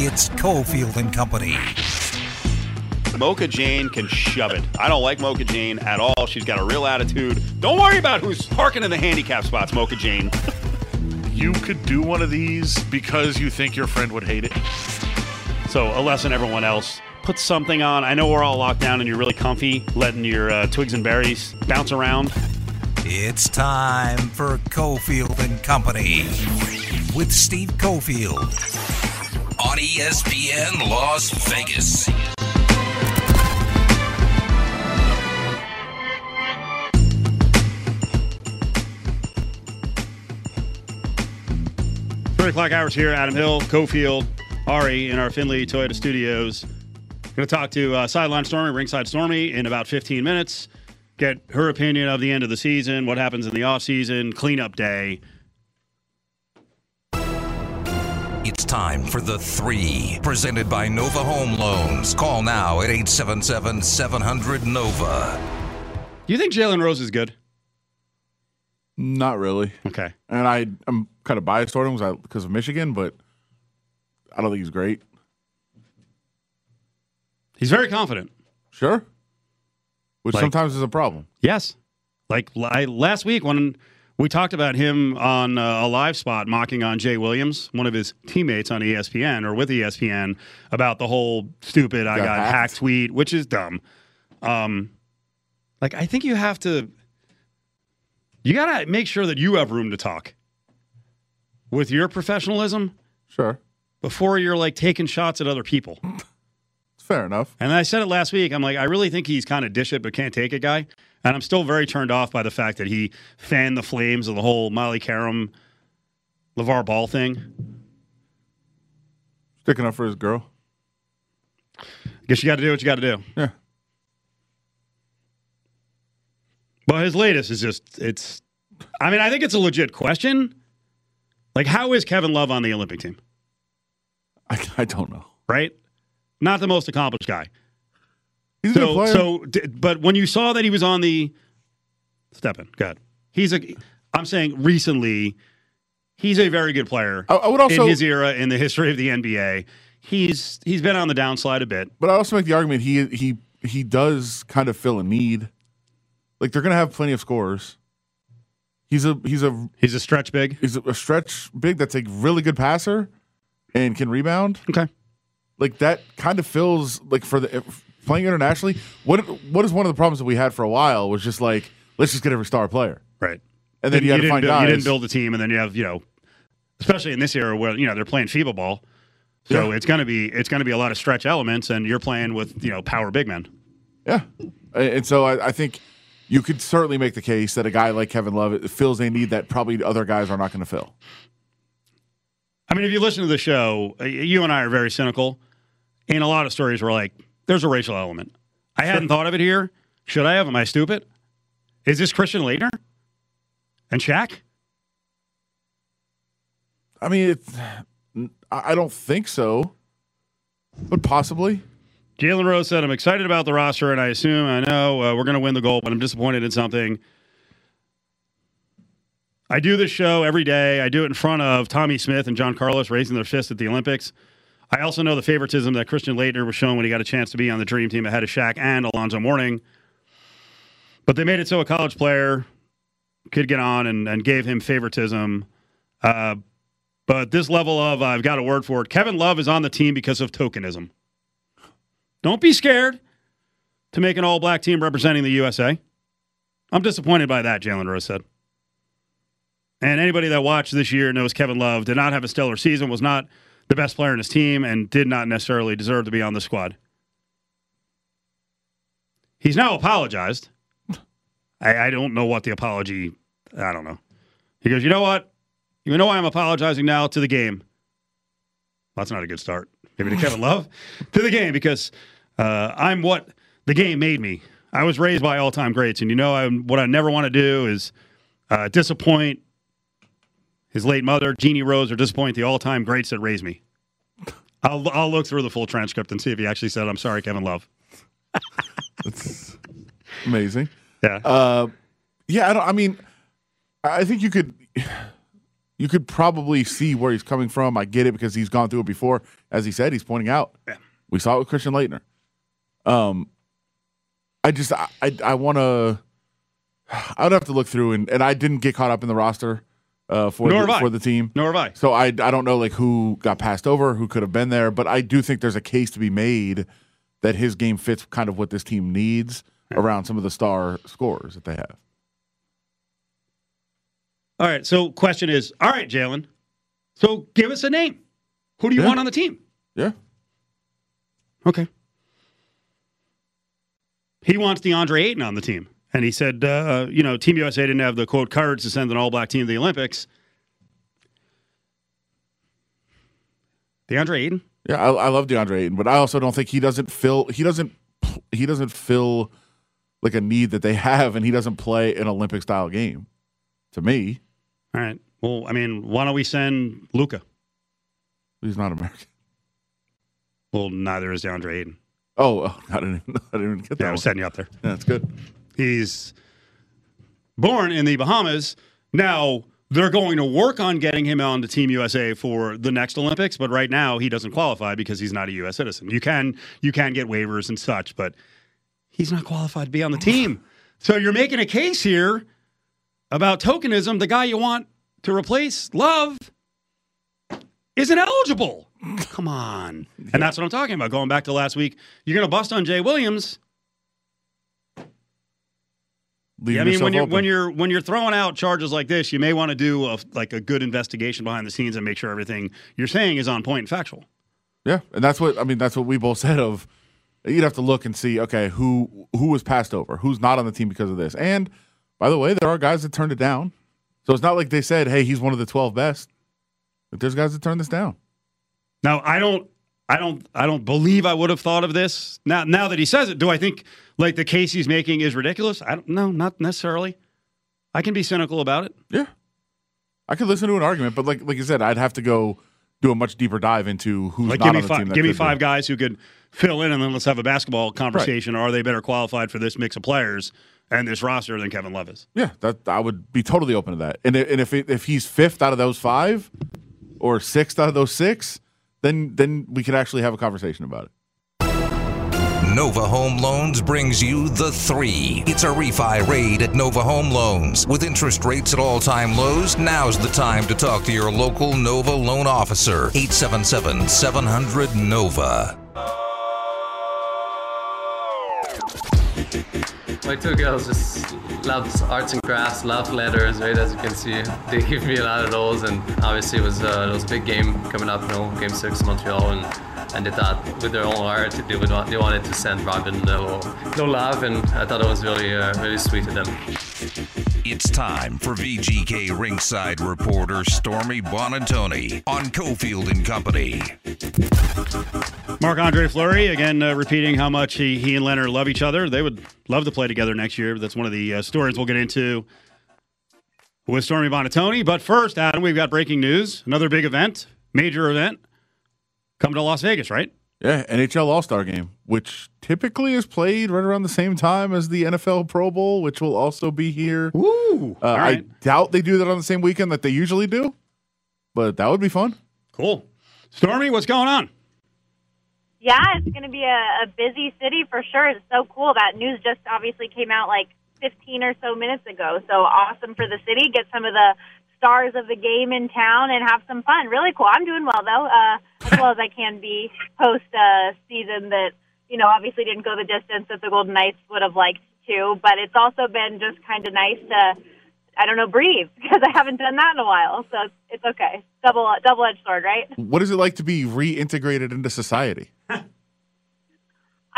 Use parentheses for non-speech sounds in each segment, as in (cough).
It's Cofield and Company. Mocha Jane can shove it. I don't like Mocha Jane at all. She's got a real attitude. Don't worry about who's parking in the handicap spots, Mocha Jane. (laughs) You could do one of these because you think your friend would hate it. So, a lesson everyone else. Put something on. I know we're all locked down and you're really comfy, letting your uh, twigs and berries bounce around. It's time for Cofield and Company with Steve Cofield on ESPN Las Vegas. Three o'clock hours here. Adam Hill, Cofield, Ari in our Findlay Toyota studios. Going to talk to uh, Sideline Stormy, Ringside Stormy, in about 15 minutes. Get her opinion of the end of the season, what happens in the offseason, cleanup day. It's time for the three, presented by Nova Home Loans. Call now at 877 700 Nova. Do you think Jalen Rose is good? Not really. Okay. And I, I'm kind of biased toward him because of Michigan, but I don't think he's great. He's very confident. Sure. Which Like- sometimes is a problem. Yes. Like I, last week when we talked about him on uh, a live spot mocking on Jay Williams, one of his teammates on ESPN or with ESPN, about the whole stupid I Got got hacked. hacked tweet, which is dumb. Um, like I think you have to, you got to make sure that you have room to talk with your professionalism Sure. before you're like taking shots at other people. (laughs) Fair enough. And I said it last week. I'm like, I really think he's kind of dish it but can't take it guy. And I'm still very turned off by the fact that he fanned the flames of the whole Molly Qerim, LaVar Ball thing. Sticking up for his girl. I guess you got to do what you got to do. Yeah. But his latest is just, it's, I mean, I think it's a legit question. Like, how is Kevin Love on the Olympic team? I, I don't know. Right? Not the most accomplished guy. He's a good player. so, but when you saw that he was on the step in, good. He's a. I'm saying recently, he's a very good player. I, I would also, in his era in the history of the NBA, he's he's been on the downslide a bit. but I also make the argument he he he does kind of fill a need. Like they're gonna have plenty of scores. He's a he's a He's a stretch big. he's a stretch big that's a really good passer and can rebound. Okay. Like that kind of fills like for the if- playing internationally. What what is one of the problems that we had for a while was just like let's just get every star player, Right. and then you, had to didn't find build, you didn't build a team, and then you have you know, especially in this era where you know they're playing FIBA ball, so Yeah. it's gonna be it's gonna be a lot of stretch elements, and you're playing with you know power big men. Yeah, and so I, I think you could certainly make the case that a guy like Kevin Love fills a need that probably other guys are not going to fill. I mean, if you listen to the show, you and I are very cynical. In a lot of stories, we're like, there's a racial element. I hadn't thought of it here. Should I have? Am I stupid? Is this Christian Laettner and Shaq? I mean, it's, I don't think so, but possibly. Jalen Rose said, I'm excited about the roster, and I assume, I know uh, we're going to win the goal, but I'm disappointed in something. I do this show every day. I do it in front of Tommie Smith and John Carlos raising their fist at the Olympics. I also know the favoritism that Christian Laettner was shown when he got a chance to be on the dream team ahead of Shaq and Alonzo Mourning. But they made it so a college player could get on and, and gave him favoritism. Uh, but this level of, I've got a word for it, Kevin Love is on the team because of tokenism. Don't be scared to make an all black team representing the USA. I'm disappointed by that, Jalen Rose said. And anybody that watched this year knows Kevin Love did not have a stellar season, was not the best player in his team, and did not necessarily deserve to be on the squad. He's now apologized. I, I don't know what the apology, I don't know. He goes, you know what? You know why I'm apologizing now to the game? That's not a good start. Maybe to Kevin Love (laughs) to the game because uh, I'm what the game made me. I was raised by all time greats, and you know I, what I never want to do is uh, disappoint his late mother, Jeannie Rose, or disappoint the all time greats that raised me. I'll I'll look through the full transcript and see if he actually said, "I'm sorry, Kevin Love." (laughs) That's amazing. Yeah, Uh, yeah, I don't. I mean, I think you could. you could probably see where he's coming from. I get it because he's gone through it before. As he said, he's pointing out. Yeah. We saw it with Christian Laettner. Um, I just I I, I want to. I would have to look through and and I didn't get caught up in the roster uh, for Nor the, for the team. Nor have I. So I I don't know like who got passed over, who could have been there, but I do think there's a case to be made that his game fits kind of what this team needs around some of the star scorers that they have. All right. So, question is, all right, Jalen. So, give us a name. Who do you Yeah. want on the team? Yeah. Okay. He wants DeAndre Ayton on the team. And he said, uh, you know, Team USA didn't have the quote courage to send an all black team to the Olympics. DeAndre Ayton? Yeah, I, I love DeAndre Ayton, but I also don't think he doesn't fill he doesn't he doesn't fill like a need that they (laughs) have, and he doesn't play an Olympic style game. To me, All right. Well, I mean, why don't we send Luka? he's not American. Well, neither is DeAndre Ayton. Oh, oh, (laughs) I didn't (laughs) I didn't even get that. Yeah, I was setting you up there. Yeah, that's good. He's born in the Bahamas. Now they're going to work on getting him on the Team USA for the next Olympics, but right now he doesn't qualify because he's not a U.S. citizen. You can you can get waivers and such, but he's not qualified to be on the team. (sighs) So you're making a case here about tokenism. The guy you want to replace Love isn't eligible. (laughs) Come on, and that's what I'm talking about. Going back to last week, you're going to bust on Jay Williams. Yeah, I mean, when you're open. when you're when you're throwing out charges like this, you may want to do a, like a good investigation behind the scenes and make sure everything you're saying is on point and factual. Yeah, and that's what I mean. That's what we both (laughs) said. Of you'd have to look and see, okay, who who was passed over, who's not on the team because of this. And by the way, there are guys that turned it down. So it's not like they said, "Hey, he's one of the twelve best." But there's guys that turned this down. Now, I don't, I don't, I don't believe I would have thought of this. Now, now that he says it, do I think like the case he's making is ridiculous? I don't know, not necessarily. I can be cynical about it. Yeah, I could listen to an argument, but like like you said, I'd have to go do a much deeper dive into who's Like, not give me on the team. five, that give me could be. five guys who could fill in, and then let's have a basketball conversation. Are they better qualified for this mix of players and this roster than Kevin Love is? Yeah, that I would be totally open to that. And and if it, if he's fifth out of those five, or sixth out of those six, then then we could actually have a conversation about it. Nova Home Loans brings you the three. It's a refi raid at Nova Home Loans. With interest rates at all time lows, now's the time to talk to your local Nova loan officer. 877 700 Nova. My two girls just love arts and crafts, love letters, right? As you can see, (laughs) they give me a lot of those, and obviously it was uh, it was a big game coming up, you know, Game Six Montreal, and and they thought with their own heart they would want, they wanted to send Robin a little, little love, and I thought it was really uh, really sweet of them. It's time for VGK ringside reporter Stormy Buonantony on Cofield and Company. Marc Andre Fleury, again, uh, repeating how much he, he and Lehner love each other. They would love to play together next year. That's one of the uh, stories we'll get into with Stormy Buonantony. But first, Adam, we've got breaking news. Another big event, major event, coming to Las Vegas, right? Yeah, NHL All Star Game, which typically is played right around the same time as the NFL Pro Bowl, which will also be here. Woo! Uh, All right. I doubt they do that on the same weekend that they usually do, but that would be fun. Cool. Stormy, what's going on? Yeah, it's going to be a, a busy city for sure. It's so cool. That news just obviously came out like 15 or so minutes ago. So awesome for the city. Get some of the stars of the game in town and have some fun. Really cool. I'm doing well though, uh, as well as I can be post uh, season that you know obviously didn't go the distance that the Golden Knights would have liked to. But it's also been just kind of nice to. I don't know, breathe (laughs) because I haven't done that in a while, so it's, it's okay. Double double edged sword, right? What is it like to be reintegrated into society? (laughs)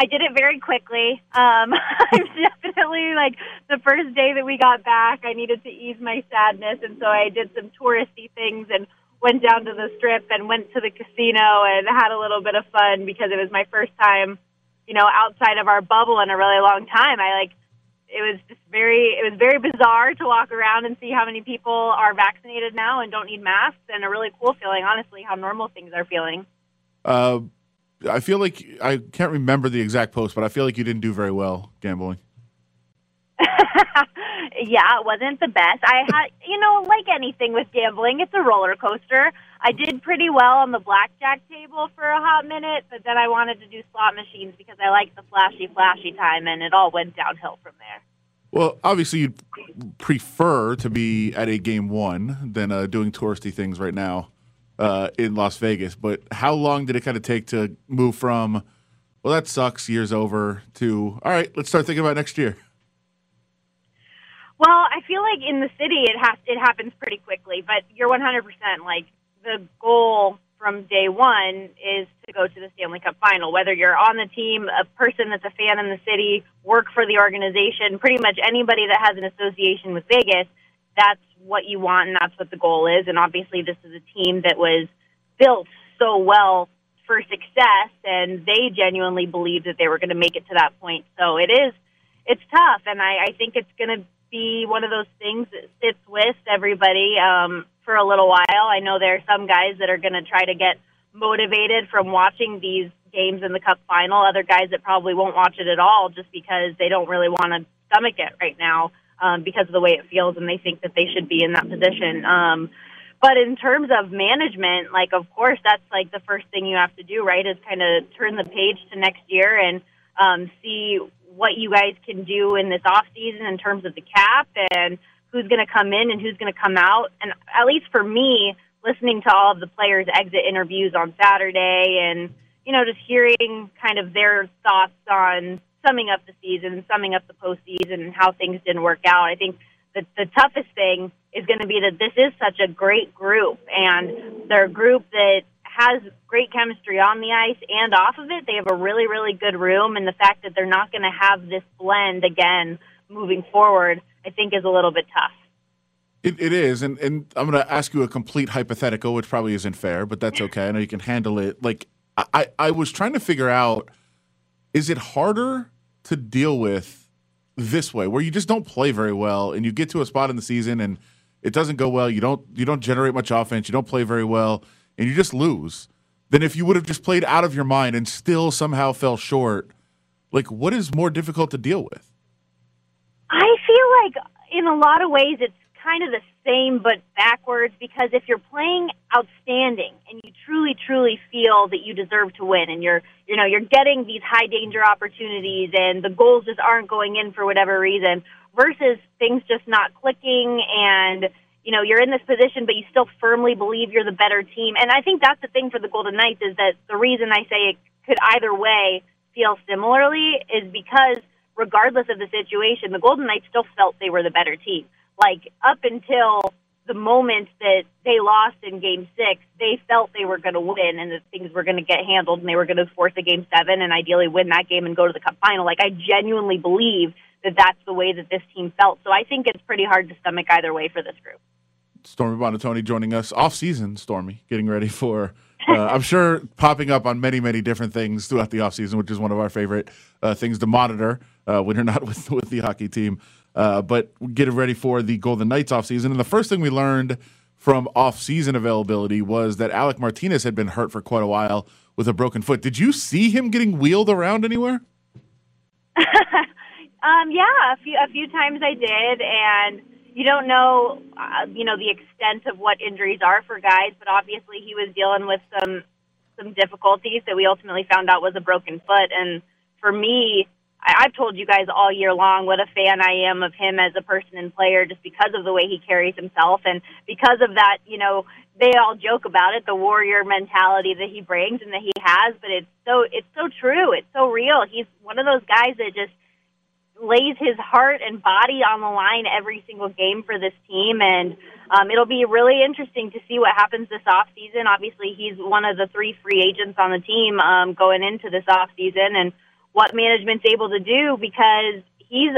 I did it very quickly. Um, (laughs) I'm definitely like the first day that we got back, I needed to ease my sadness, and so I did some touristy things and went down to the strip and went to the casino and had a little bit of fun because it was my first time, you know, outside of our bubble in a really long time. I like it was just very it was very bizarre to walk around and see how many people are vaccinated now and don't need masks and a really cool feeling honestly how normal things are feeling. Uh, I feel like I can't remember the exact post, but I feel like you didn't do very well gambling. (laughs) yeah, it wasn't the best. I had, you know, like anything with gambling, it's a roller coaster. I did pretty well on the blackjack table for a hot minute, but then I wanted to do slot machines because I like the flashy, flashy time, and it all went downhill from there. Well, obviously, you'd prefer to be at a game one than uh, doing touristy things right now uh, in Las Vegas. But how long did it kind of take to move from, well, that sucks, year's over, to, all right, let's start thinking about next year? Well, I feel like in the city it has it happens pretty quickly, but you're 100% like the goal from day one is to go to the Stanley Cup final. Whether you're on the team, a person that's a fan in the city, work for the organization, pretty much anybody that has an association with Vegas, that's what you want and that's what the goal is. And obviously, this is a team that was built so well for success, and they genuinely believed that they were going to make it to that point. So it is, it's tough, and I, I think it's going to be one of those things that sits with everybody um, for a little while. I know there are some guys that are going to try to get motivated from watching these games in the Cup final. Other guys that probably won't watch it at all just because they don't really want to stomach it right now um, because of the way it feels, and they think that they should be in that position. Um, but in terms of management, like of course that's like the first thing you have to do, right? Is kind of turn the page to next year and um, see what you guys can do in this off season in terms of the cap and who's going to come in and who's going to come out. And at least for me, listening to all of the players' exit interviews on Saturday and you know just hearing kind of their thoughts on summing up the season, summing up the postseason, and how things didn't work out. I think the the toughest thing is going to be that this is such a great group, and they're a group that has great chemistry on the ice and off of it. They have a really, really good room, and the fact that they're not going to have this blend again moving forward, I think, is a little bit tough. It, it is, and, and I'm going to ask you a complete hypothetical, which probably isn't fair, but that's (laughs) okay. I know you can handle it. Like, I, I was trying to figure out is it harder to deal with this way, where you just don't play very well, and you get to a spot in the season and it doesn't go well. You don't you don't generate much offense. You don't play very well and you just lose than if you would have just played out of your mind and still somehow fell short. Like, what is more difficult to deal with? I feel like in a lot of ways it's kind of the same but backwards because if you're playing outstanding and you truly truly feel that you deserve to win and you're you know you're getting these high danger opportunities and the goals just aren't going in for whatever reason versus things just not clicking and you know, you're in this position, but you still firmly believe you're the better team. And I think that's the thing for the Golden Knights is that the reason I say it could either way feel similarly is because regardless of the situation, the Golden Knights still felt they were the better team. Like up until the moment that they lost in game six, they felt they were going to win and that things were going to get handled and they were going to force a game seven and ideally win that game and go to the cup final. Like I genuinely believe that that's the way that this team felt. So I think it's pretty hard to stomach either way for this group. Stormy Buonantony joining us off season. Stormy getting ready for. Uh, I'm sure popping up on many, many different things throughout the off season, which is one of our favorite uh, things to monitor uh, when you're not (laughs) with with the hockey team. Uh, but getting ready for the Golden Knights off season, and the first thing we learned from off season availability was that Alec Martinez had been hurt for quite a while with a broken foot. Did you see him getting wheeled around anywhere? (laughs) um, yeah, a few a few times I did, and you don't know, uh, you know, the extent of what injuries are for guys, but obviously he was dealing with some some difficulties that we ultimately found out was a broken foot. And for me, I, I've told you guys all year long what a fan I am of him as a person and player, just because of the way he carries himself, and because of that, you know, they all joke about it, the warrior mentality that he brings and that he has. But it's so it's so true, it's so real. He's one of those guys that just lays his heart and body on the line every single game for this team, and um, it'll be really interesting to see what happens this off season. Obviously, he's one of the three free agents on the team um, going into this off season, and what management's able to do because he's,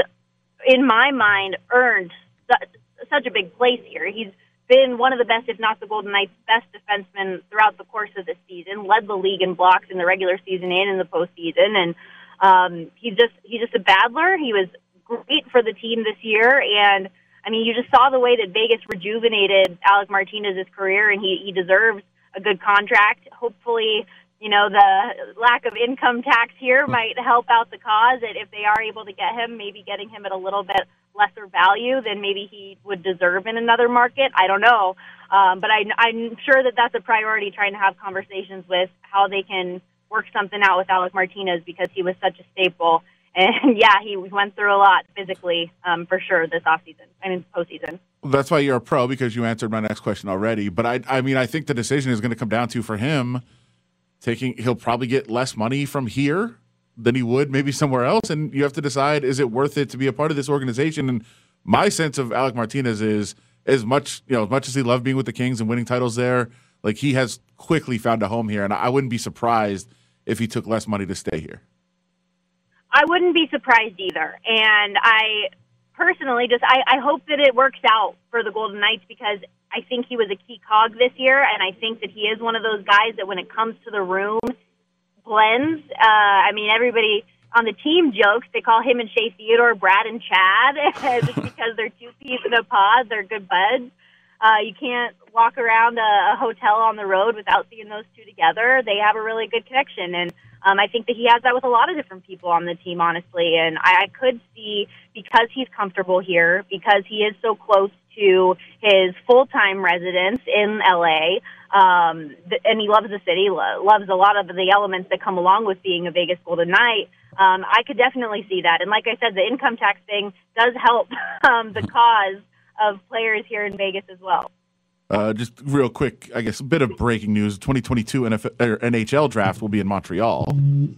in my mind, earned su- such a big place here. He's been one of the best, if not the Golden Knights' best defensemen throughout the course of the season. Led the league in blocks in the regular season and in the postseason, and um, he's just he's just a battler. He was great for the team this year, and I mean, you just saw the way that Vegas rejuvenated Alec Martinez's career, and he he deserves a good contract. Hopefully, you know, the lack of income tax here might help out the cause. And if they are able to get him, maybe getting him at a little bit lesser value than maybe he would deserve in another market. I don't know. Um, but I, I'm sure that that's a priority, trying to have conversations with how they can work something out with Alec Martinez because he was such a staple. (laughs) And yeah, he went through a lot physically um, for sure this offseason and in postseason. That's why you're a pro because you answered my next question already. But I, I mean, I think the decision is going to come down to for him taking. He'll probably get less money from here than he would maybe somewhere else, and you have to decide is it worth it to be a part of this organization. And my sense of Alec Martinez is as much you know as much as he loved being with the Kings and winning titles there, like he has quickly found a home here, and I wouldn't be surprised if he took less money to stay here. I wouldn't be surprised either. And I personally just I, I hope that it works out for the Golden Knights because I think he was a key cog this year, and I think that he is one of those guys that when it comes to the room blends. Uh, I mean, everybody on the team jokes they call him and Shea Theodore Brad and Chad (laughs) just because they're two peas in a pod. They're good buds. Uh, you can't walk around a, a hotel on the road without seeing those two together. They have a really good connection, and um, I think that he has that with a lot of different people on the team, honestly. And I, I could see because he's comfortable here, because he is so close to his full time residence in LA, um, th- and he loves the city, lo- loves a lot of the elements that come along with being a Vegas Golden Knight. Um, I could definitely see that. And like I said, the income tax thing does help (laughs) um, the cause of players here in Vegas as well. Uh, just real quick, I guess a bit of breaking news: 2022 NFL, NHL draft will be in Montreal,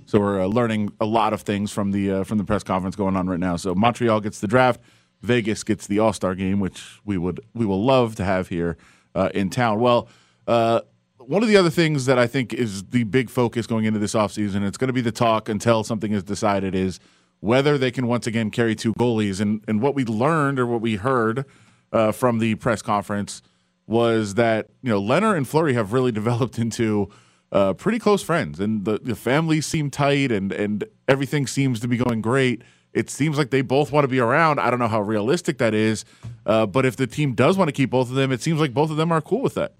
so we're uh, learning a lot of things from the uh, from the press conference going on right now. So Montreal gets the draft, Vegas gets the All Star game, which we would we will love to have here uh, in town. Well, uh, one of the other things that I think is the big focus going into this offseason, it's going to be the talk until something is decided, is whether they can once again carry two goalies. And and what we learned or what we heard uh, from the press conference was that you know Lehner and Fleury have really (laughs) developed into uh, pretty close friends, and the, the families seem tight, and and everything seems to be going great. It seems like they both want to be around. I don't know how realistic that is, uh, but if the team does want to keep both of them, it seems like both of them are cool with that.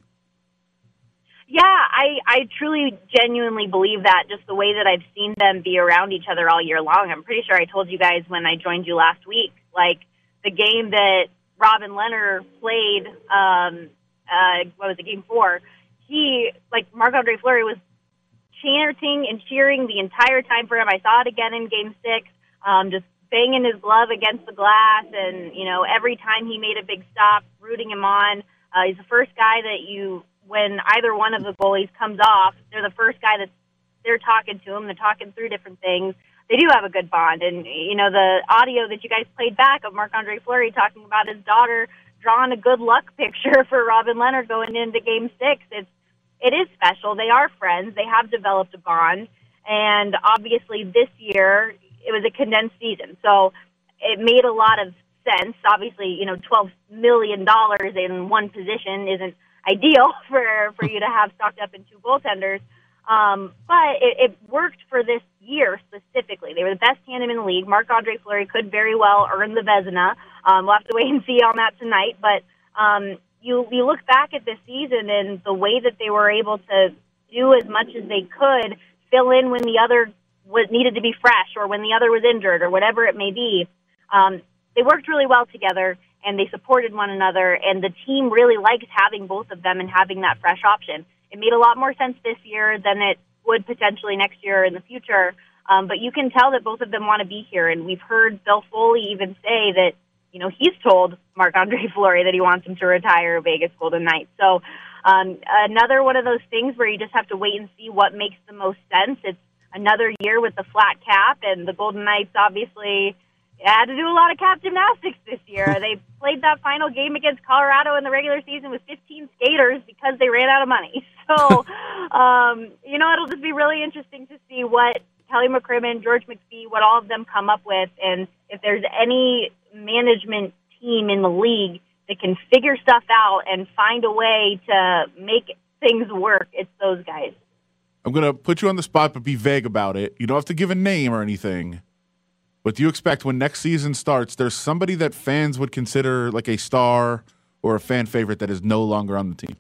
Yeah, I I truly genuinely believe that just the way that I've seen them be around each other all year long. I'm pretty sure I told you guys when I joined you last week, like the game that Robin Lehner played, um, uh, what was it, game four? He, like, Marc Andre Fleury was chanting and cheering the entire time for him. I saw it again in game six, um, just banging his glove against the glass. And, you know, every time he made a big stop, rooting him on. Uh, he's the first guy that you, when either one of the goalies comes off, they're the first guy that they're talking to him. They're talking through different things they do have a good bond. And you know, the audio that you guys played back of Marc Andre Fleury talking about his daughter drawing a good luck picture (laughs) for Robin Lehner going into Game Six. It's it is special. They are friends. They have developed a bond, and obviously this year it was a condensed season, so it made a lot of sense. Obviously, you know, twelve million dollars in one position isn't ideal (laughs) for for you to have stocked up in two goaltenders. Um, but it, it worked for this year specifically. They were the best tandem in the league. Marc Andre Fleury could very well earn the Vezina. Um, we'll have to (laughs) wait and see on that tonight. But um, you you look back at this season and the way that they were able to do as much as they could, fill in when the other was needed to be fresh or when the other was injured or whatever it may be. Um, they worked really well together and they supported one another. And the team really likes having both of them and having that fresh option. It made a lot more sense this year than it would potentially next year in the future. Um, but you can tell that both of them want to be here, and we've heard Bill Foley even say that you know he's told Marc Andre (laughs) Fleury that he wants him to retire Vegas Golden Knights. So um, another one of those things where you just have to wait and see what makes the most sense. It's another year with the flat cap, and the Golden Knights obviously had to do a lot of cap gymnastics this year. (laughs) they played that final game against Colorado in the regular season with 15 skaters because they ran out of money. (laughs) So, (laughs) um, you know, it'll just be really interesting to see what Kelly McCrimmon, George McPhee, what all of them come up with, and if there's any management team in the league that can figure stuff out and find a way to make things work, it's those guys. I'm going to put you on the spot, but be vague about it. You don't have to give a name or anything. But do you expect when next season starts, there's somebody that fans would consider like a star or a fan favorite that is no longer on the team?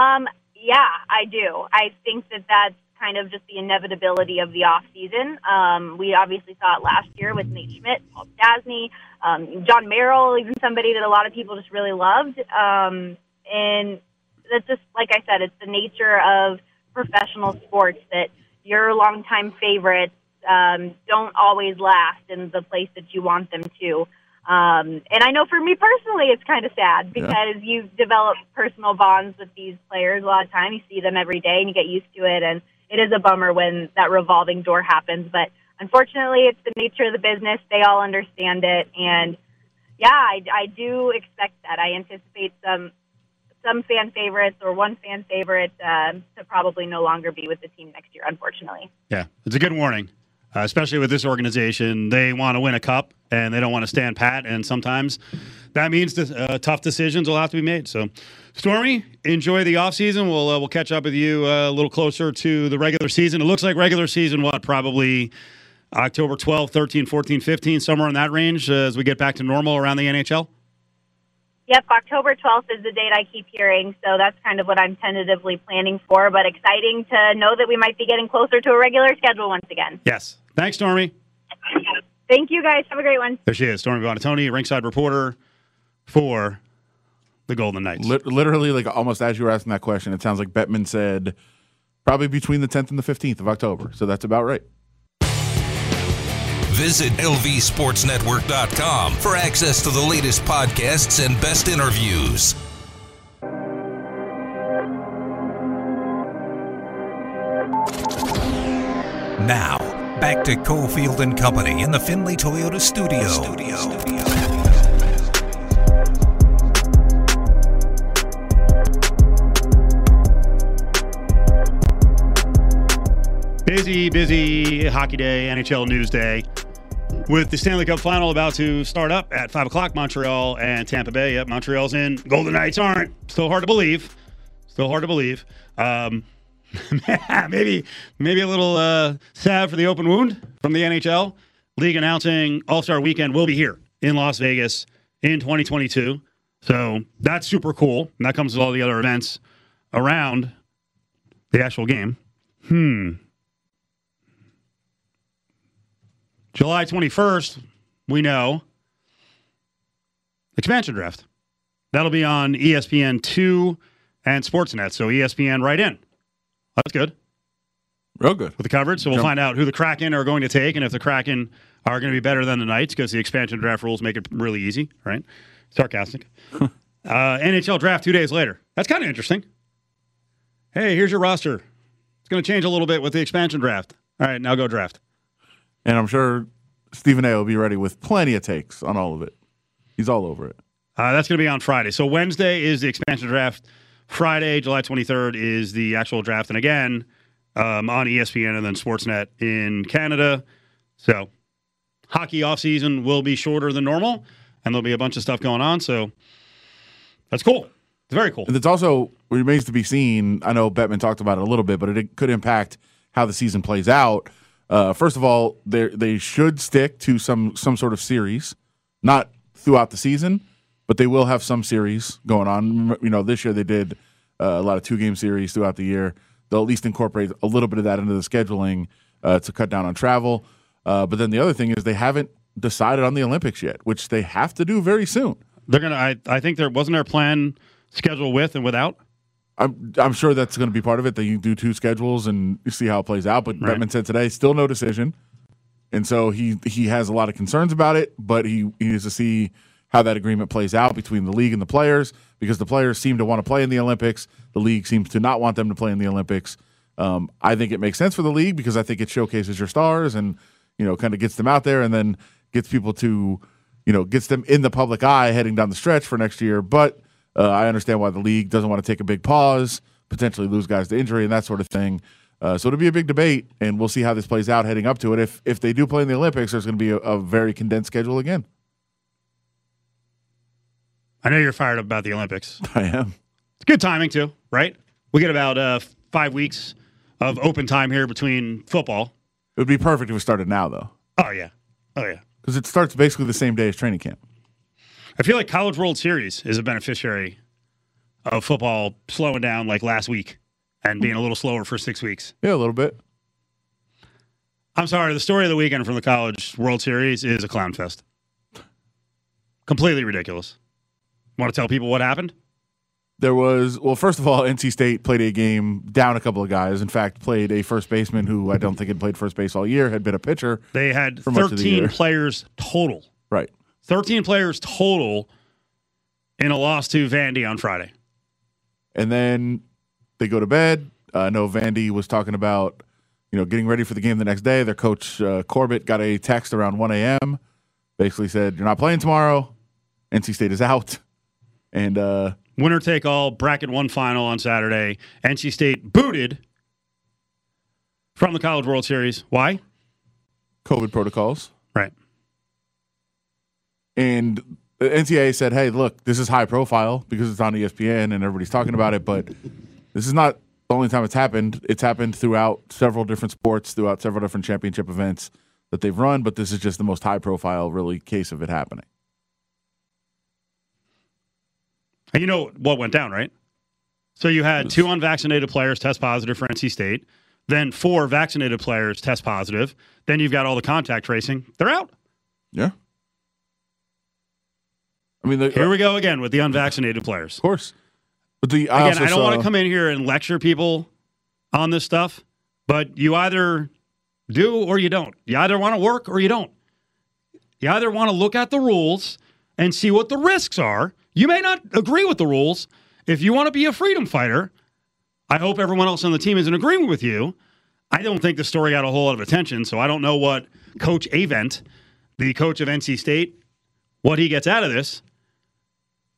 Um, yeah, I do. I think that that's kind of just the inevitability of the off season. Um, we obviously saw it last year with Nate Schmidt, Paul Stastny, um, Jon Merrill, even somebody that a lot of people just really loved. Um, and that's just like I said, it's the nature of professional sports that your longtime favorites um, don't always last in the place that you want them to. Um, and I know for me personally, it's kind of sad because yeah. you develop personal bonds with these players a lot of time. You see them every day and you get used to it. And it is a bummer when that revolving door happens. But unfortunately, it's the nature of the business. They all understand it. And yeah, I, I do expect that. I anticipate some some fan favorites or one fan favorite uh, to probably no longer be with the team next year, unfortunately. Yeah, it's a good warning uh, especially with this organization. They want to win a cup and they don't want to stand pat. And sometimes that means uh, tough decisions will have to be made. So, Stormy, enjoy the offseason. We'll, uh, we'll catch up with you uh, a little closer to the regular season. It looks like regular season, what, probably October 12, 13, 14, 15, somewhere in that range uh, as we get back to normal around the NHL? Yep, October 12th is the date I keep hearing, so that's kind of what I'm tentatively planning for, but exciting to know that we might be getting closer to a regular schedule once again. Yes. Thanks, Stormy. Thank you, guys. Have a great one. There she is, Stormy Buonantony, ringside reporter for the Golden Knights. literally, like almost as you were asking that question, it sounds like Bettman said probably between the 10th and the 15th of October. So that's about right. Visit LVSportsNetwork.com for access to the latest podcasts and best interviews. Now, back to Cofield and Company in the Findlay Toyota studio. studio. Busy, busy hockey day, NHL news day with the Stanley Cup final about to start up at 5 o'clock, Montreal and Tampa Bay. Yep, Montreal's in. Golden Knights aren't. Still hard to believe. Still hard to believe. Um, (laughs) maybe maybe a little uh, sad for the open wound from the NHL. League announcing All Star Weekend will be here in Las Vegas in 2022. So that's super cool. And that comes with all the other events around the actual game. Hmm. July 21st, we know expansion draft. That'll be on ESPN2 and Sportsnet. So ESPN right in. That's good. Real good. With the coverage. So we'll Jump. find out who the Kraken are going to take and if the Kraken are going to be better than the Knights because the expansion draft rules make it really easy, right? Sarcastic. (laughs) uh, NHL draft two days later. That's kind of interesting. Hey, here's your roster. It's going to change a little bit with the expansion draft. All right, now go draft. And I'm sure Stephen A will be ready with plenty of takes on all of it. He's all over it. Uh, that's going to be on Friday. So Wednesday is the expansion draft. Friday, July 23rd, is the actual draft. And again, um, on ESPN and then Sportsnet in Canada. So hockey offseason will be shorter than normal, and there'll be a bunch of stuff going on. So that's cool. It's very cool. And it's also remains to be seen. I know Bettman talked about it a little bit, but it could impact how the season plays out. Uh, first of all, they they should stick to some some sort of series, not throughout the season, but they will have some series going on. You know, this year they did uh, a lot of two game series throughout the year. They'll at least incorporate a little bit of that into the scheduling uh, to cut down on travel. Uh, but then the other thing is they haven't decided on the Olympics yet, which they have to do very soon. They're gonna. I, I think there wasn't there a plan schedule with and without. I'm I'm sure that's going to be part of it. That you do two schedules and you see how it plays out. But right. Bettman said today, still no decision, and so he he has a lot of concerns about it. But he, he needs to see how that agreement plays out between the league and the players because the players seem to want to play in the Olympics. The league seems to not want them to play in the Olympics. Um, I think it makes sense for the league because I think it showcases your stars and you know kind of gets them out there and then gets people to you know gets them in the public eye heading down the stretch for next year. But uh, I understand why the league doesn't want to take a big pause, potentially lose guys to injury and that sort of thing. Uh, so it'll be a big debate, and we'll see how this plays out heading up to it. If if they do play in the Olympics, there's going to be a, a very condensed schedule again. I know you're fired up about the Olympics. (laughs) I am. It's good timing too, right? We get about uh, five weeks of open time here between football. It would be perfect if we started now, though. Oh yeah, oh yeah, because it starts basically the same day as training camp. I feel like College World Series is a beneficiary of football slowing down like last week. and being a little slower for six weeks. Yeah, a little bit. I'm sorry. The story of the weekend from the College World Series is a clown fest. Completely ridiculous. Want to tell people what happened? There was well, first of all, NC State played a game down a couple of guys. In fact, played a first baseman who I don't think had played first base all year, had been a pitcher. They had of the 13 players total. Right. 13 players total in a loss to Vandy on Friday. And then they go to bed. Uh, I know Vandy was talking about, you know, getting ready for the game the next day. Their coach uh, Corbin got a text around 1 a.m. Basically said, "You're not playing tomorrow. NC State is out." And uh, Winner take all, bracket one final on Saturday. NC State booted from the College World Series. Why? COVID protocols. Right. And the NCAA said, "Hey, look, this is high profile because it's on ESPN and everybody's talking about it, but this is not the only time it's happened. It's happened throughout several different sports, throughout several different championship events that they've run, but this is just the most high profile really case of it happening." And you know what went down, right? So you had two unvaccinated players test positive for NC State, then four vaccinated players test positive. Then you've got all the contact tracing. They're out. Yeah. I mean, the, Here we uh, go again with the unvaccinated players. of course. But the I Again, I don't want to come in here and lecture people on this stuff, but you either do or you don't. You either want to work or you don't. You either want to look at the rules and see what the risks are. You may not agree with the rules. If you want to be a freedom fighter, I hope everyone else on the team is in agreement with you. I don't think the story got a whole lot of attention, so I don't know what Coach Avent, the coach of NC State, what he gets out of this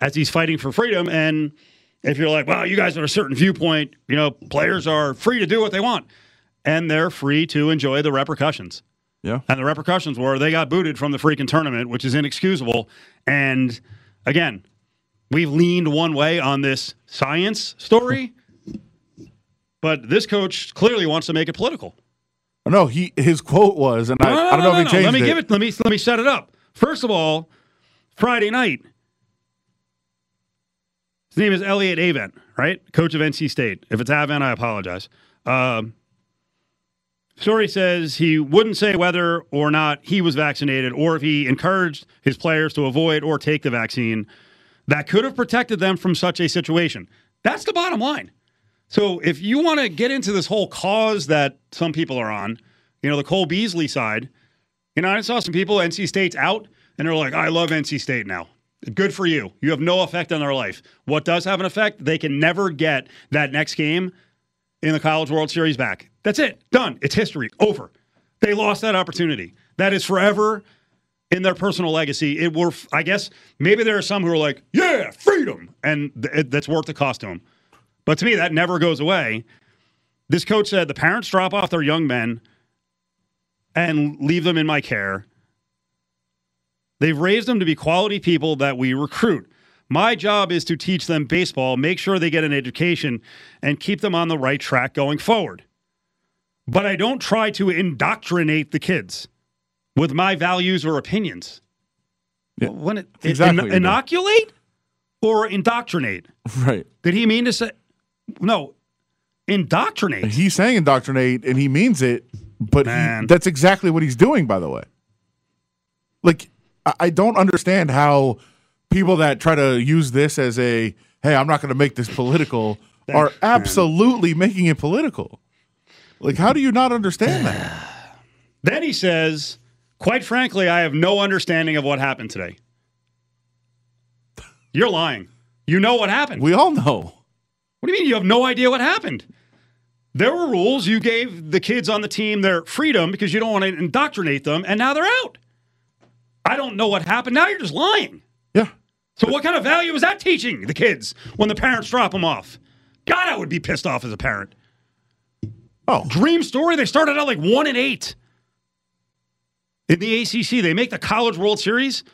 as he's fighting for freedom. And if you're like, well, you guys are a certain viewpoint, you know, players are free to do what they want, and they're free to enjoy the repercussions. Yeah. And the repercussions were they got booted from the freaking tournament, which is inexcusable. And again, we've leaned one way on this science story, but this coach clearly wants to make it political. No, he his quote was, and I, No, no, I don't no, know no, if he changed Let me it. give it. Let me let me set it up. First of all, Friday night. His name is Elliott Avent, right? Coach of NC State. If it's Avent, I apologize. Um, story says he wouldn't say whether or not he was vaccinated or if he encouraged his players to avoid or take the vaccine that could have protected them from such a situation. That's the bottom line. So if you want to get into this whole cause that some people are on, you know, the Cole Beasley side, you know, I saw some people, NC State's out, and they're like, I love NC State now. Good for you. You have no effect on their life. What does have an effect? They can never get that next game in the College World Series back. That's it. Done. It's history. Over. They lost that opportunity. That is forever in their personal legacy. It were, I guess, maybe there are some who are like, yeah, freedom, and th- that's worth the cost to them. But to me, that never goes away. This coach said the parents drop off their young men and leave them in my care. They've raised them to be quality people that we recruit. My job is to teach them baseball, make sure they get an education, and keep them on the right track going forward. But I don't try to indoctrinate the kids with my values or opinions. Yeah, when it, exactly in- inoculate or indoctrinate? Right. Did he mean to say no? Indoctrinate. He's saying indoctrinate, and he means it, but he, that's exactly what he's doing. By the way, like I, I don't understand how people that try to use this as a hey, I'm not going to make this political, (laughs) are absolutely making it political. Like, how do you not understand that? (sighs) Then he says, quite frankly, I have no understanding of what happened today. You're lying. You know what happened. We all know. What do you mean you have no idea what happened? There were rules. You gave the kids on the team their freedom because you don't want to indoctrinate them, and now they're out. I don't know what happened. Now you're just lying. Yeah. So what kind of value is that teaching the kids when the parents drop them off? God, I would be pissed off as a parent. Oh, Dream story. They started out like one and eight in the ACC. They make the College World Series.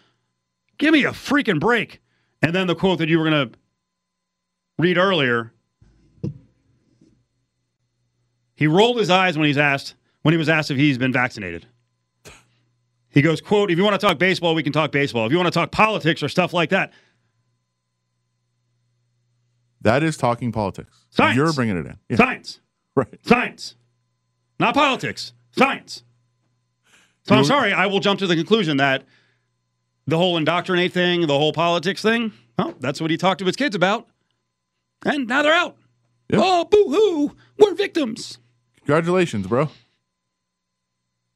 Give me a freaking break. And then the quote that you were going to read earlier. He rolled his eyes when he's asked when he was asked if he's been vaccinated. He goes, "quote If you want to talk baseball, we can talk baseball. If you want to talk politics or stuff like that." That is talking politics. Science. You're bringing it in. Yeah, Science. right. Science. Not politics. Science. So I'm sorry, I will jump to the conclusion that the whole indoctrinate thing, the whole politics thing, well, that's what he talked to his kids about. And now they're out. Yeah. Oh, boo hoo. We're victims. Congratulations, bro.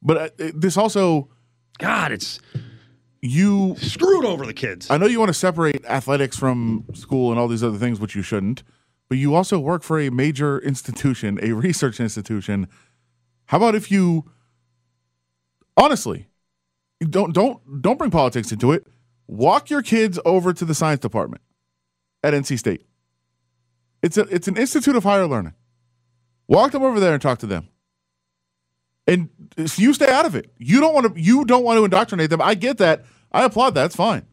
But uh, this also, God, it's you screwed over the kids. I know you want to separate athletics from school and all these other things, which you shouldn't, but you also work for a major institution, a research institution. How about if you honestly don't don't don't bring politics into it. Walk your kids over to the science department at NC State. It's a it's an institute of higher learning. Walk them over there and talk to them. And you stay out of it. You don't want to you don't want to indoctrinate them. I get that. I applaud that. It's fine.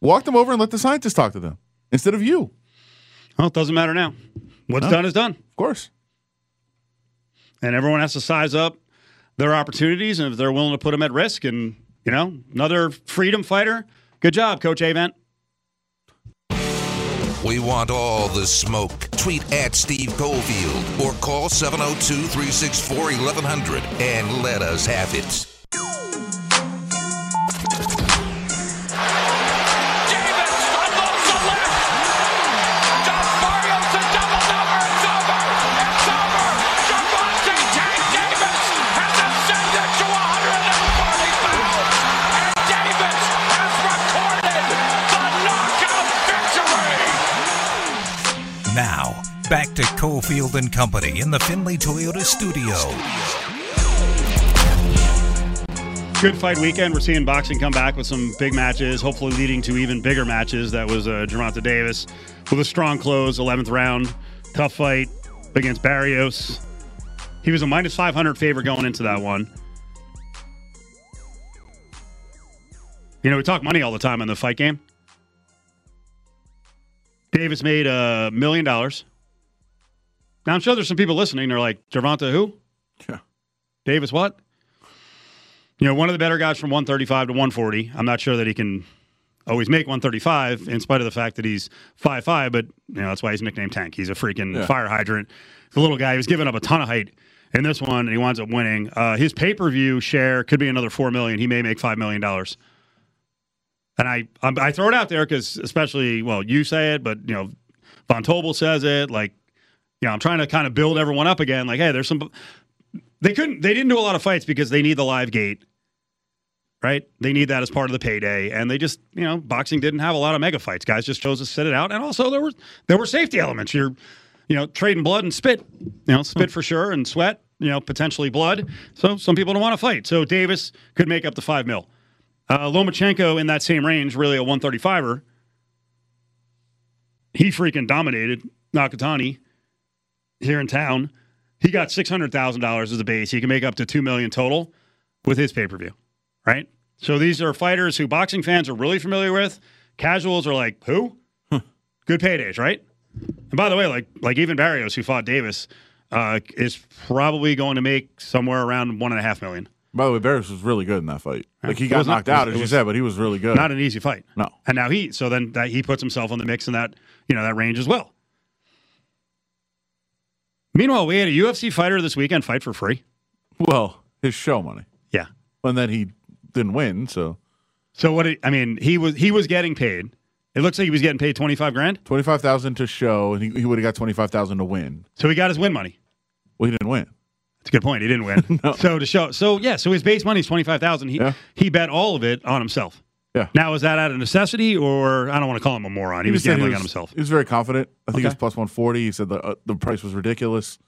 Walk them over and let the scientists talk to them instead of you. Well, it doesn't matter now. What's No. done is done. Of course. and everyone has to size up their opportunities and if they're willing to put them at risk and you know another freedom fighter good job coach avent We want all the smoke. Tweet at Steve Cofield or call 702 364 1100 and let us have it. To Cofield and Company in the Findlay Toyota studio. good fight weekend. We're seeing boxing come back with some big matches hopefully leading to even bigger matches. That was uh, Gervonta davis with a strong close 11th round. Tough fight against barrios. He was a minus 500 favorite going into that one. You know we talk money all the time in the fight game. Davis made a million dollars. Now I'm sure there's some people listening. They're like, Gervonta who? Yeah. Davis what? You know, one of the better guys from 135 to 140. I'm not sure that he can always make 135 in spite of the fact that he's 5'5", but you know, that's why he's nicknamed Tank. He's a freaking Yeah. fire hydrant. The little guy, he was giving up a ton of height in this one, and he winds up winning. Uh, his pay-per-view share could be another 4 million. He may make $5 million. And I I'm, I throw it out there because especially well you say it, but you know Von Tobel says it. Like you know I'm trying to kind of build everyone up again. Like hey, there's some. They couldn't. They didn't do a lot of fights because they need the live gate, right? They need that as part of the payday, and they just you know boxing didn't have a lot of mega fights. Guys just chose to sit it out, and also there were there were safety elements. You're you know trading blood and spit, you know spit for sure and sweat, you know potentially blood. So some people don't want to fight. So Davis could make up the five mil. Uh, Lomachenko in that same range, really a 135er. He freaking dominated Nakatani here in town. He got six hundred thousand dollars as a base. He can make up to two million total with his pay per view, right? So these are fighters who boxing fans are really familiar with. Casuals are like, who? Good paydays, right? And by the way, like like even Barrios, who fought Davis, uh, is probably going to make somewhere around one and a half million. By the way, Barrios was really good in that fight. Like he got was not- knocked out, it as you said, but he was really good. Not an easy fight. No. And now he so then that he puts himself in the mix in that you know that range as well. Meanwhile, we had a UFC fighter this weekend fight for free. well, his show money, Yeah. and then he didn't win. So So what? It, I mean, he was he was getting paid. It looks like he was getting paid twenty five grand. twenty five thousand to show, and he, he would have got twenty five thousand to win. So he got his win money. Well, he didn't win. That's a good point. He didn't win. (laughs) So to show, so yeah, so his base money is twenty five thousand. He Yeah. he bet all of it on himself. Yeah. Now is that out of necessity, or I don't want to call him a moron? He, was just said gambling was, on himself. He was very confident. I think he Okay. was plus one forty. He said the uh, the price was ridiculous,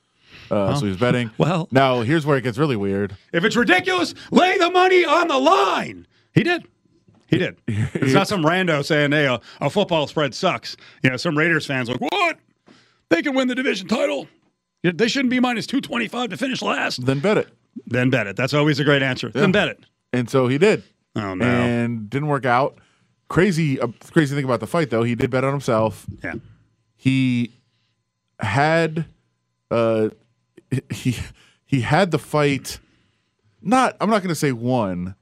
uh, so he was betting. (laughs) well. now here's where it gets really weird. If it's ridiculous, lay the money on the line. He did. He did. It's not some rando saying, "Hey, a, a football spread sucks." You know, some Raiders fans like, "What? They can win the division title. They shouldn't be minus two twenty five to finish last." Then bet it, Then bet it. That's always a great answer. Then bet it. and so he did, Oh no. and didn't work out. Crazy, uh, crazy thing about the fight though, he did bet on himself. yeah. he had uh (laughs) he he had the fight not I'm not going to say won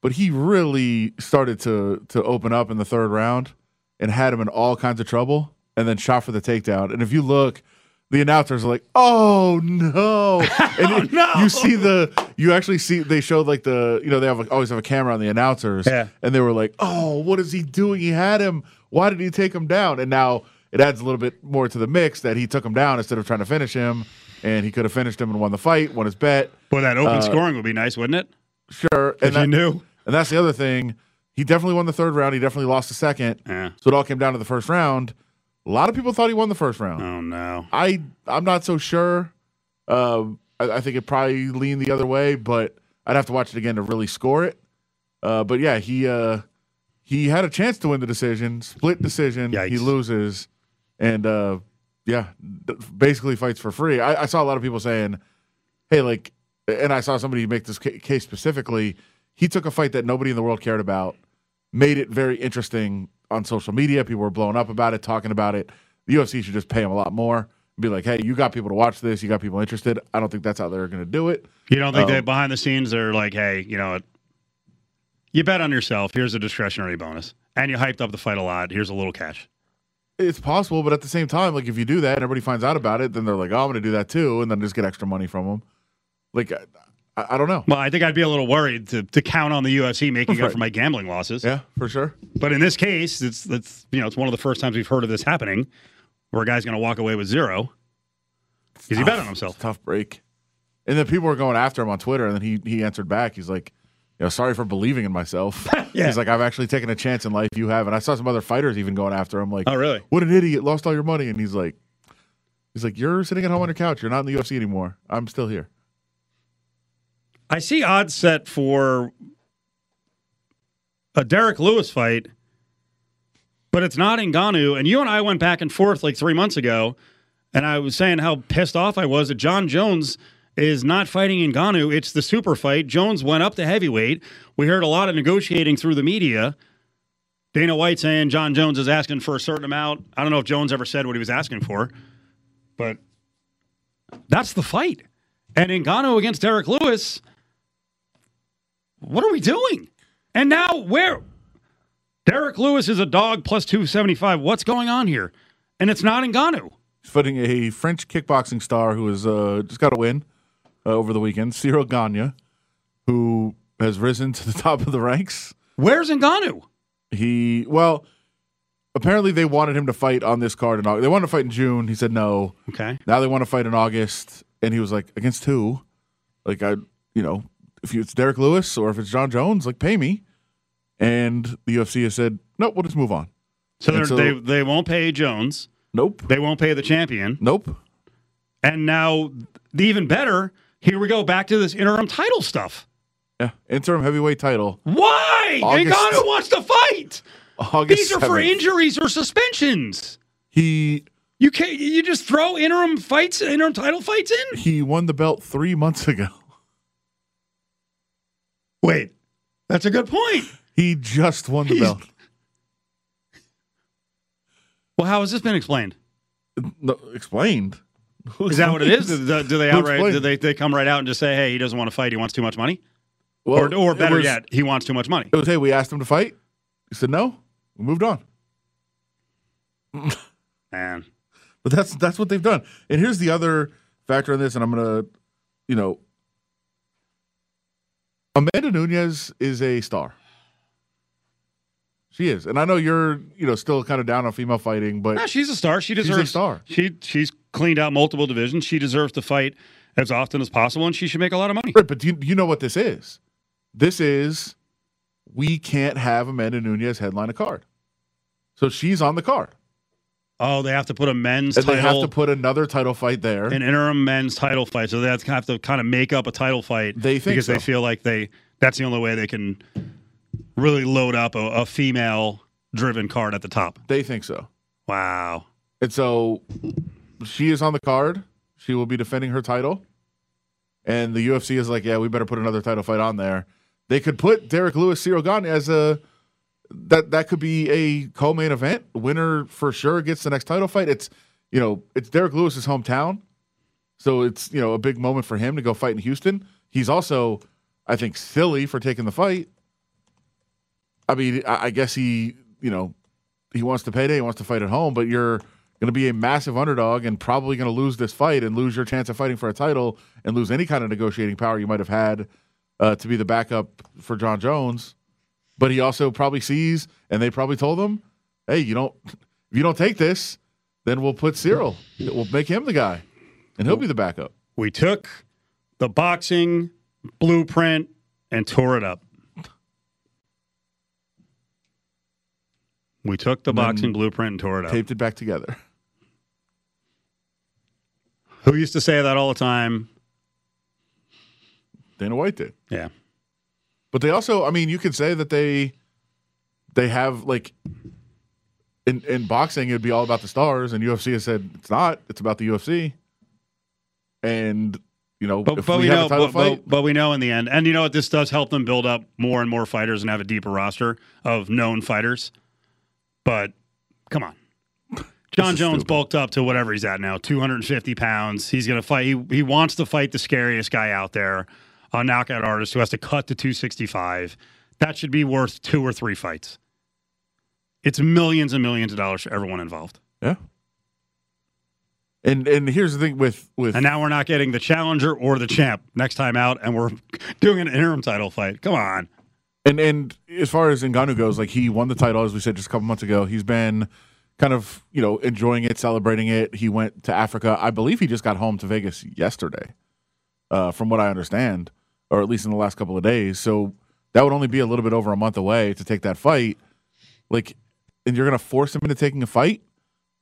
but he really started to to open up in the third round and had him in all kinds of trouble and then shot for the takedown. And if you look, the announcers are like, "Oh no!" (laughs) And you, you see the, you actually see they showed like the, you know, they have like, always have a camera on the announcers, Yeah. and they were like, "Oh, what is he doing? He had him. Why did he take him down?" And now it adds a little bit more to the mix that he took him down instead of trying to finish him, and he could have finished him and won the fight, won his bet. Boy, that open Uh, scoring would be nice, wouldn't it? Sure, If and you knew. and that's the other thing. He definitely won the third round. He definitely lost the second. Yeah. So it all came down to the first round. A lot of people thought he won the first round. Oh no. I I'm not so sure. Um, I, I think it probably leaned the other way, but I'd have to watch it again to really score it. Uh, but yeah, he uh, he had a chance to win the decision, split decision. Yikes. He loses, and uh, yeah, d- basically fights for free. I, I saw a lot of people saying, "Hey, like," and I saw somebody make this ca- case specifically. He took a fight that nobody in the world cared about, made it very interesting on social media. People were blowing up about it, talking about it. The UFC should just pay him a lot more. Be like, hey, you got people to watch this. You got people interested. I don't think that's how they're going to do it. You don't think Um, that behind the scenes they're like, hey, you know, you bet on yourself. Here's a discretionary bonus, and you hyped up the fight a lot. Here's a little cash. It's possible, but at the same time, like if you do that and everybody finds out about it, then they're like, oh, I'm going to do that too, and then just get extra money from them. Like, I, I, don't know. Well, I think I'd be a little worried to, to count on the UFC making up for my gambling losses. Yeah, for sure. But in this case, it's it's you know it's one of the first times we've heard of this happening, where a guy's going to walk away with zero because he bet on himself. Tough break. And then people were going after him on Twitter, and then he he answered back. He's like, you know, sorry for believing in myself. (laughs) Yeah. He's like, I've actually taken a chance in life. You have, and I saw some other fighters even going after him. Like, Oh, really? What an idiot! Lost all your money, and he's like, he's like, you're sitting at home on your couch. You're not in the UFC anymore. I'm still here. I see odds set for a Derrick Lewis fight, but it's not in Ngannou. And you and I went back and forth like three months ago, and I was saying how pissed off I was that Jon Jones is not fighting in Ngannou. It's the super fight. Jones went up to heavyweight. We heard a lot of negotiating through the media. Dana White saying Jon Jones is asking for a certain amount. I don't know if Jones ever said what he was asking for, but that's the fight. And in Ngannou against Derrick Lewis. What are we doing? And now where? Derrick Lewis is a dog plus 275. What's going on here? And it's not Ngannou. He's fighting a French kickboxing star who has uh, just got a win uh, over the weekend, Ciryl Gane, who has risen to the (laughs) top of the ranks. Where's Ngannou? He well, apparently they wanted him to fight on this card in August. They wanted to fight in June. He said no. Okay. Now they want to fight in August, and he was like, against who? Like I, you know, if it's Derrick Lewis or if it's Jon Jones, like pay me. And the UFC has said, nope, we'll just move on. So, so- they they won't pay Jones. Nope, They won't pay the champion. nope. And now, the even better, here we go back to this interim title stuff. Yeah, interim heavyweight title. Why? August- Ngannou wants to fight. August These are for injuries or suspensions. He You can't. You just throw interim fights, interim title fights in. he won the belt three months ago. Wait, that's a good point. He just won the He's- belt. Well, how has this been explained? No, explained. Is that what it is? Do, do- do they outright? Do they, they come right out and just say, "Hey, he doesn't want to fight. He wants too much money," Well, or, or better was- yet, he wants too much money? it was hey, we asked him to fight. He said no. We moved on. (laughs) Man, But that's that's what they've done. And here's the other factor in this, and I'm gonna, you know, Amanda Nunes is a star. She is, and I know you're, you know, still kind of down on female fighting, but no, she's a star. She deserves a star. She she's cleaned out multiple divisions. She deserves to fight as often as possible, and she should make a lot of money. Right, but do you, you know what this is? This is we can't have Amanda Nunes headline a card, so she's on the card, Oh, they have to put a men's and they title, have to put another title fight there. an interim men's title fight. So they have to, have to kind of make up a title fight. They think because they feel like they that's the only way they can really load up a, a female driven card at the top. they think so. Wow. And so she is on the card. She will be defending her title. And the UFC is like, yeah, we better put another title fight on there. They could put Derrick Lewis, Ciryl Gane as a that that could be a co-main event. Winner for sure gets the next title fight. It's you know, it's Derrick Lewis's hometown. So it's, you know, a big moment for him to go fight in Houston. He's also, I think, silly for taking the fight. I mean, I, guess he, you know, he wants to payday, he wants to fight at home, but you're going to be a massive underdog and probably going to lose this fight and lose your chance of fighting for a title and lose any kind of negotiating power you might have had uh, to be the backup for Jon Jones. But he also probably sees, and they probably told him, "Hey, you don't if you don't take this, then we'll put Ciryl. We'll make him the guy, and he'll be the backup." We took the boxing blueprint and tore it up. We took the boxing blueprint and tore it up. Taped it back together. Who used to say that all the time? Dana White did. Yeah. But they also, I mean, you could say that they they have like in in boxing it'd be all about the stars, and UFC has said it's not. It's about the UFC. And you know, But, but we, we, know, but, but, but we know in the end, and you know what? This does help them build up more and more fighters and have a deeper roster of known fighters. But come on, (laughs) Jon Jones stupid. bulked up to whatever he's at now, 250 pounds. He's gonna fight. He he wants to fight the scariest guy out there, a knockout artist who has to cut to 265. That should be worth two or three fights. It's millions and millions of dollars for everyone involved. yeah. And and here's the thing with with And now we're not getting the challenger or the champ next time out, and we're (laughs) doing an interim title fight. Come on. And and as far as Ngannou goes, like he won the title as we said just a couple months ago. He's been kind of you know enjoying it, celebrating it. He went to Africa. I believe he just got home to Vegas yesterday, uh, from what I understand, or at least in the last couple of days. So that would only be a little bit over a month away to take that fight. Like, and you're gonna force him into taking a fight.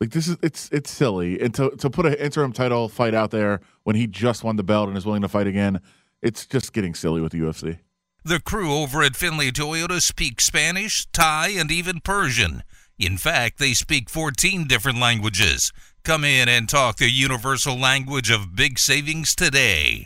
Like this is it's it's silly, and to to put an interim title fight out there when he just won the belt and is willing to fight again, it's just getting silly with the UFC. The crew over at Findlay Toyota speak Spanish, Thai, and even Persian. In fact, they speak 14 different languages. Come in and talk the universal language of big savings today.